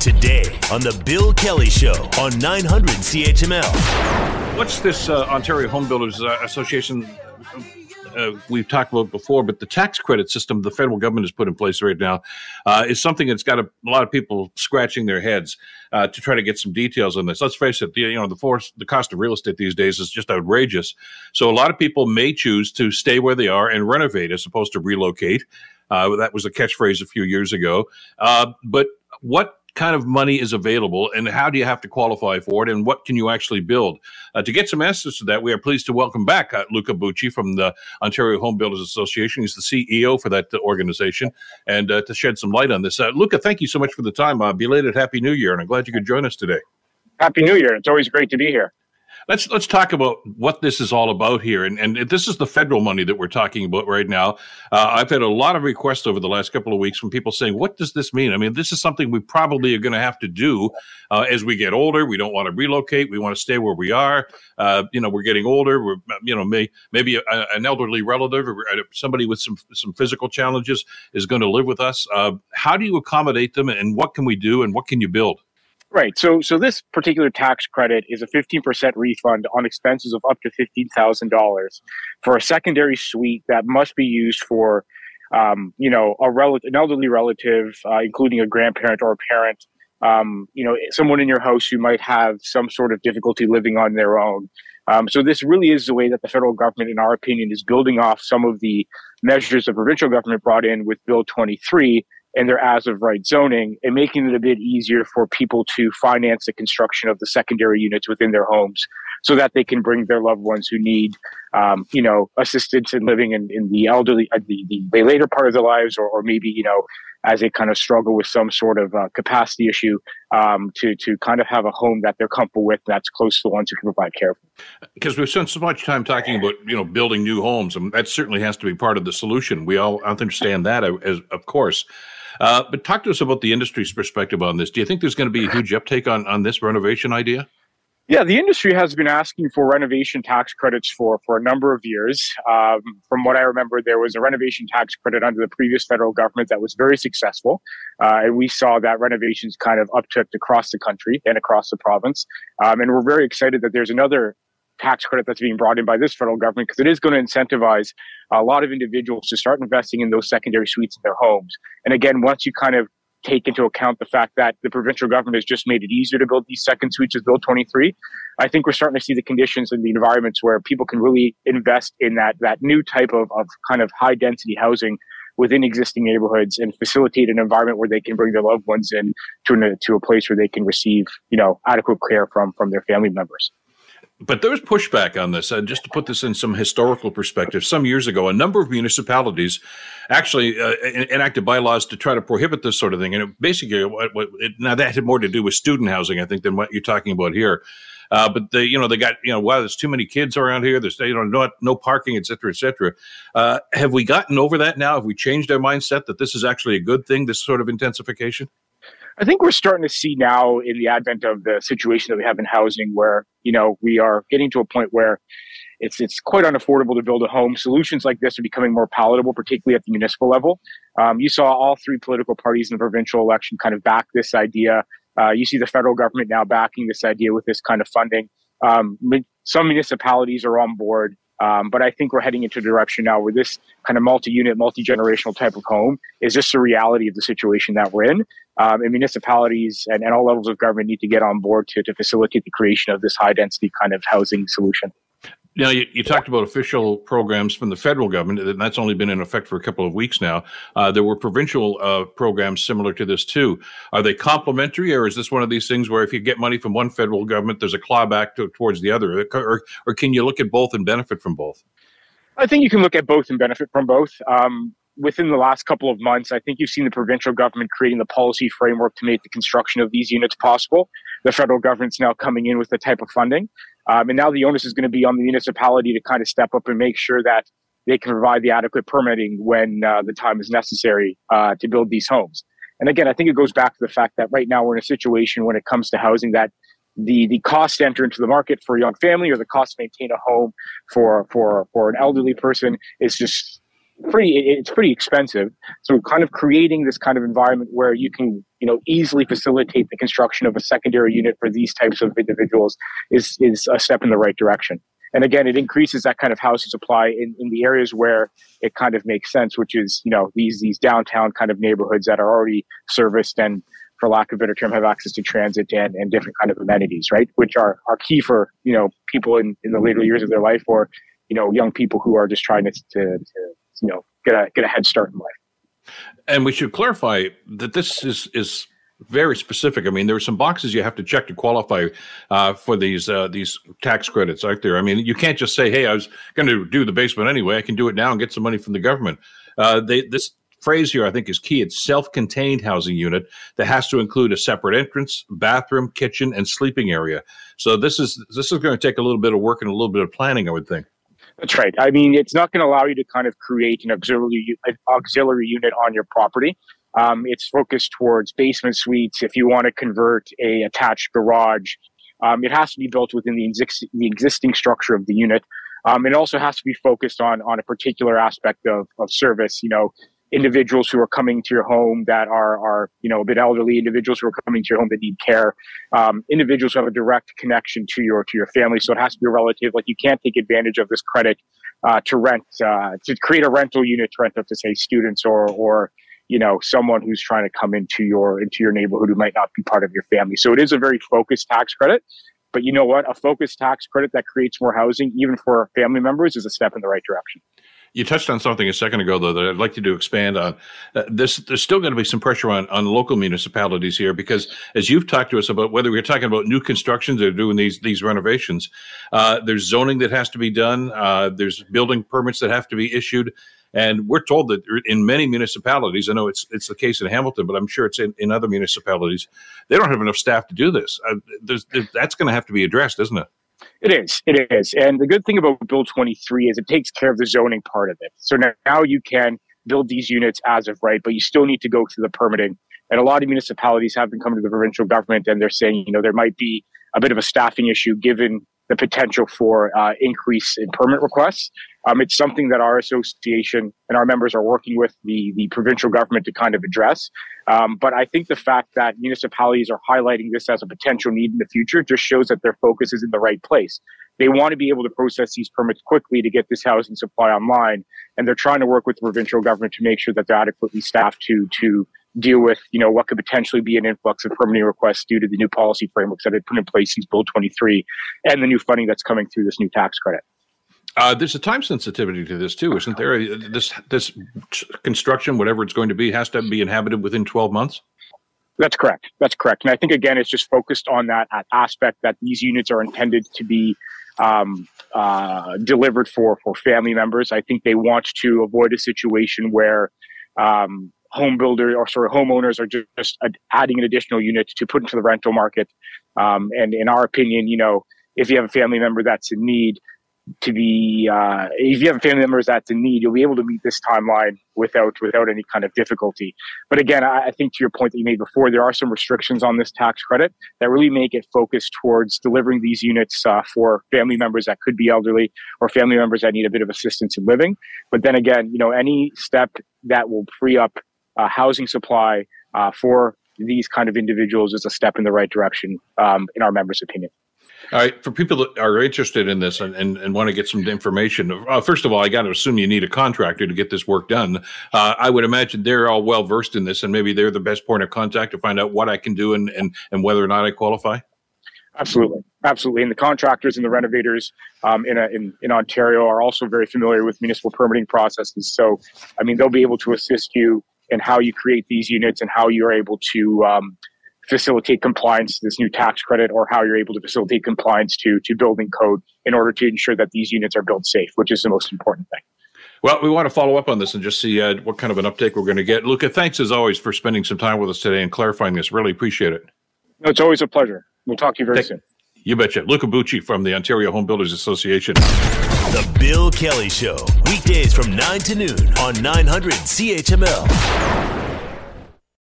Today on The Bill Kelly Show on 900 CHML. What's this uh, Ontario Home Builders uh, Association? Uh, we've talked about before, but the tax credit system the federal government has put in place right now uh, is something that's got a, a, lot of people scratching their heads uh, to try to get some details on this. Let's face it, the, you know the force, the cost of real estate these days is just outrageous. So a lot of people may choose to stay where they are and renovate as opposed to relocate. Uh, that was a catchphrase a few years ago. Uh, but what kind of money is available and how do you have to qualify for it and what can you actually build? Uh, to get some answers to that, we are pleased to welcome back uh, Luca Bucci from the Ontario Home Builders Association. He's the CEO for that uh, organization and uh, to shed some light on this. Uh, Luca, thank you so much for the time. Uh, belated Happy New Year and I'm glad you could join us today. Happy New Year. It's always great to be here let's let's talk about what this is all about here, and and this is the federal money that we're talking about right now. Uh, I've had a lot of requests over the last couple of weeks from people saying, "What does this mean?" I mean, this is something we probably are going to have to do uh, as we get older. We don't want to relocate. We want to stay where we are. Uh, you know, we're getting older. We're you know may, maybe a, an elderly relative or somebody with some some physical challenges is going to live with us. Uh, how do you accommodate them, and what can we do, and what can you build? Right. So, so this particular tax credit is a 15% refund on expenses of up to $15,000 for a secondary suite that must be used for, um, you know, a relative, an elderly relative, uh, including a grandparent or a parent, um, you know, someone in your house who might have some sort of difficulty living on their own. Um, so this really is the way that the federal government, in our opinion, is building off some of the measures the provincial government brought in with Bill 23 and their as of right zoning and making it a bit easier for people to finance the construction of the secondary units within their homes so that they can bring their loved ones who need, um, you know, assistance in living in, in the elderly, uh, the, the, later part of their lives, or, or maybe, you know, as they kind of struggle with some sort of uh, capacity issue, um, to to kind of have a home that they're comfortable with that's close to the ones who can provide care. Because we've spent so much time talking about you know building new homes, and that certainly has to be part of the solution. We all understand that, as of course. Uh, but talk to us about the industry's perspective on this. Do you think there's going to be a huge uptake on, on this renovation idea? Yeah, the industry has been asking for renovation tax credits for for a number of years. Um, from what I remember, there was a renovation tax credit under the previous federal government that was very successful, uh, and we saw that renovations kind of upticked across the country and across the province. Um, and we're very excited that there's another tax credit that's being brought in by this federal government because it is going to incentivize a lot of individuals to start investing in those secondary suites in their homes. And again, once you kind of take into account the fact that the provincial government has just made it easier to build these second suites with Bill 23, I think we're starting to see the conditions and the environments where people can really invest in that that new type of, of kind of high density housing within existing neighborhoods and facilitate an environment where they can bring their loved ones in to, a, to a place where they can receive, you know, adequate care from from their family members. But there was pushback on this. Uh, just to put this in some historical perspective, some years ago, a number of municipalities actually uh, enacted bylaws to try to prohibit this sort of thing. And it basically, what, it, now that had more to do with student housing, I think, than what you're talking about here. Uh, but they, you know, they got, you know, wow, there's too many kids around here. There's, you know, no, no parking, et cetera, et cetera. Uh, have we gotten over that now? Have we changed our mindset that this is actually a good thing, this sort of intensification? I think we're starting to see now in the advent of the situation that we have in housing where, you know, we are getting to a point where it's it's quite unaffordable to build a home. Solutions like this are becoming more palatable, particularly at the municipal level. Um, you saw all three political parties in the provincial election kind of back this idea. Uh, you see the federal government now backing this idea with this kind of funding. Um, some municipalities are on board. Um, but I think we're heading into a direction now where this kind of multi-unit, multi-generational type of home is just a reality of the situation that we're in. Um, and municipalities and, and all levels of government need to get on board to, to facilitate the creation of this high density kind of housing solution. Now, you, you, talked about official programs from the federal government, and that's only been in effect for a couple of weeks now. Uh, there were provincial uh, programs similar to this too. Are they complementary, or is this one of these things where if you get money from one federal government, there's a clawback to, towards the other, or, or can you look at both and benefit from both? I think you can look at both and benefit from both. Um, within the last couple of months, I think you've seen the provincial government creating the policy framework to make the construction of these units possible. The federal government's now coming in with the type of funding. Um, and now the onus is going to be on the municipality to kind of step up and make sure that they can provide the adequate permitting when uh, the time is necessary uh, to build these homes. And again, I think it goes back to the fact that right now we're in a situation when it comes to housing that the the cost to enter into the market for a young family or the cost to maintain a home for for for an elderly person is just pretty it's pretty expensive so kind of creating this kind of environment where you can you know easily facilitate the construction of a secondary unit for these types of individuals is is a step in the right direction. And again it increases that kind of housing supply in, in the areas where it kind of makes sense which is you know these these downtown kind of neighborhoods that are already serviced and for lack of a better term have access to transit and, and different kind of amenities right? Which are are key for you know people in, in the later years of their life or you know young people who are just trying to, to, to you know get a get a head start in life and we should clarify that this is is very specific. I mean, there are some boxes you have to check to qualify uh, for these uh, these tax credits out there. I mean, you can't just say, "Hey, I was going to do the basement anyway. I can do it now and get some money from the government." Uh, they, this phrase here, I think, is key. It's self-contained housing unit that has to include a separate entrance, bathroom, kitchen, and sleeping area. So this is this is going to take a little bit of work and a little bit of planning, I would think. That's right. I mean, it's not going to allow you to kind of create an auxiliary an auxiliary unit on your property. Um, it's focused towards basement suites. If you want to convert a attached garage, um, it has to be built within the, exi- the existing structure of the unit. Um, it also has to be focused on on a particular aspect of, of service. You know, individuals who are coming to your home that are are you know a bit elderly, individuals who are coming to your home that need care, um, individuals who have a direct connection to your to your family. So it has to be a relative. Like you can't take advantage of this credit uh, to rent uh, to create a rental unit to rent out to say students or or you know someone who's trying to come into your into your neighborhood who might not be part of your family. So it is a very focused tax credit. But you know what? A focused tax credit that creates more housing, even for family members, is a step in the right direction. You touched on something a second ago, though, that I'd like you to expand on. Uh, this, there's still going to be some pressure on, on local municipalities here because, as you've talked to us about whether we're talking about new constructions or doing these these renovations, uh, there's zoning that has to be done. Uh, there's building permits that have to be issued. And we're told that in many municipalities, I know it's it's the case in Hamilton, but I'm sure it's in, in other municipalities, they don't have enough staff to do this. Uh, that's going to have to be addressed, isn't it? It is. It is. And the good thing about Bill 23 is it takes care of the zoning part of it. So now you can build these units as of right, but you still need to go through the permitting. And a lot of municipalities have been coming to the provincial government and they're saying, you know, there might be a bit of a staffing issue given the potential for uh, increase in permit requests. Um, it's something that our association and our members are working with the, the provincial government to kind of address. Um, but I think the fact that municipalities are highlighting this as a potential need in the future just shows that their focus is in the right place. They want to be able to process these permits quickly to get this housing supply online, and they're trying to work with the provincial government to make sure that they're adequately staffed to to deal with you know what could potentially be an influx of permitting requests due to the new policy frameworks that had put in place since Bill 23 and the new funding that's coming through this new tax credit. Uh, there's a time sensitivity to this too, isn't there? This this construction, whatever it's going to be, has to be inhabited within 12 months. That's correct. That's correct. And I think again, it's just focused on that aspect that these units are intended to be um, uh, delivered for for family members. I think they want to avoid a situation where um, home builders or sort of homeowners are just, just adding an additional unit to put into the rental market. Um, and in our opinion, you know, if you have a family member that's in need, to be uh, if you have family members that's in need, you'll be able to meet this timeline without without any kind of difficulty. But again, I, I, think to your point that you made before, there are some restrictions on this tax credit that really make it focused towards delivering these units uh, for family members that could be elderly or family members that need a bit of assistance in living. But then again, you know, any step that will free up uh, housing supply uh, for these kind of individuals is a step in the right direction, um, in our members' opinion. All right. For people that are interested in this and, and, and want to get some information, uh, first of all, I got to assume you need a contractor to get this work done. Uh, I would imagine they're all well versed in this, and maybe they're the best point of contact to find out what I can do and, and, and whether or not I qualify. Absolutely, absolutely. And the contractors and the renovators um, in, a, in in Ontario are also very familiar with municipal permitting processes. So, I mean, they'll be able to assist you in how you create these units and how you're able to um, facilitate compliance to this new tax credit or how you're able to facilitate compliance to to building code in order to ensure that these units are built safe, which is the most important thing. Well, we want to follow up on this and just see uh, what kind of an uptake we're going to get. Luca, thanks as always for spending some time with us today and clarifying this. Really appreciate it. No, it's always a pleasure. We'll talk to you very Thank, soon. You betcha. Luca Bucci from the Ontario Home Builders Association. The Bill Kelly Show, weekdays from 9 to noon on 900 CHML.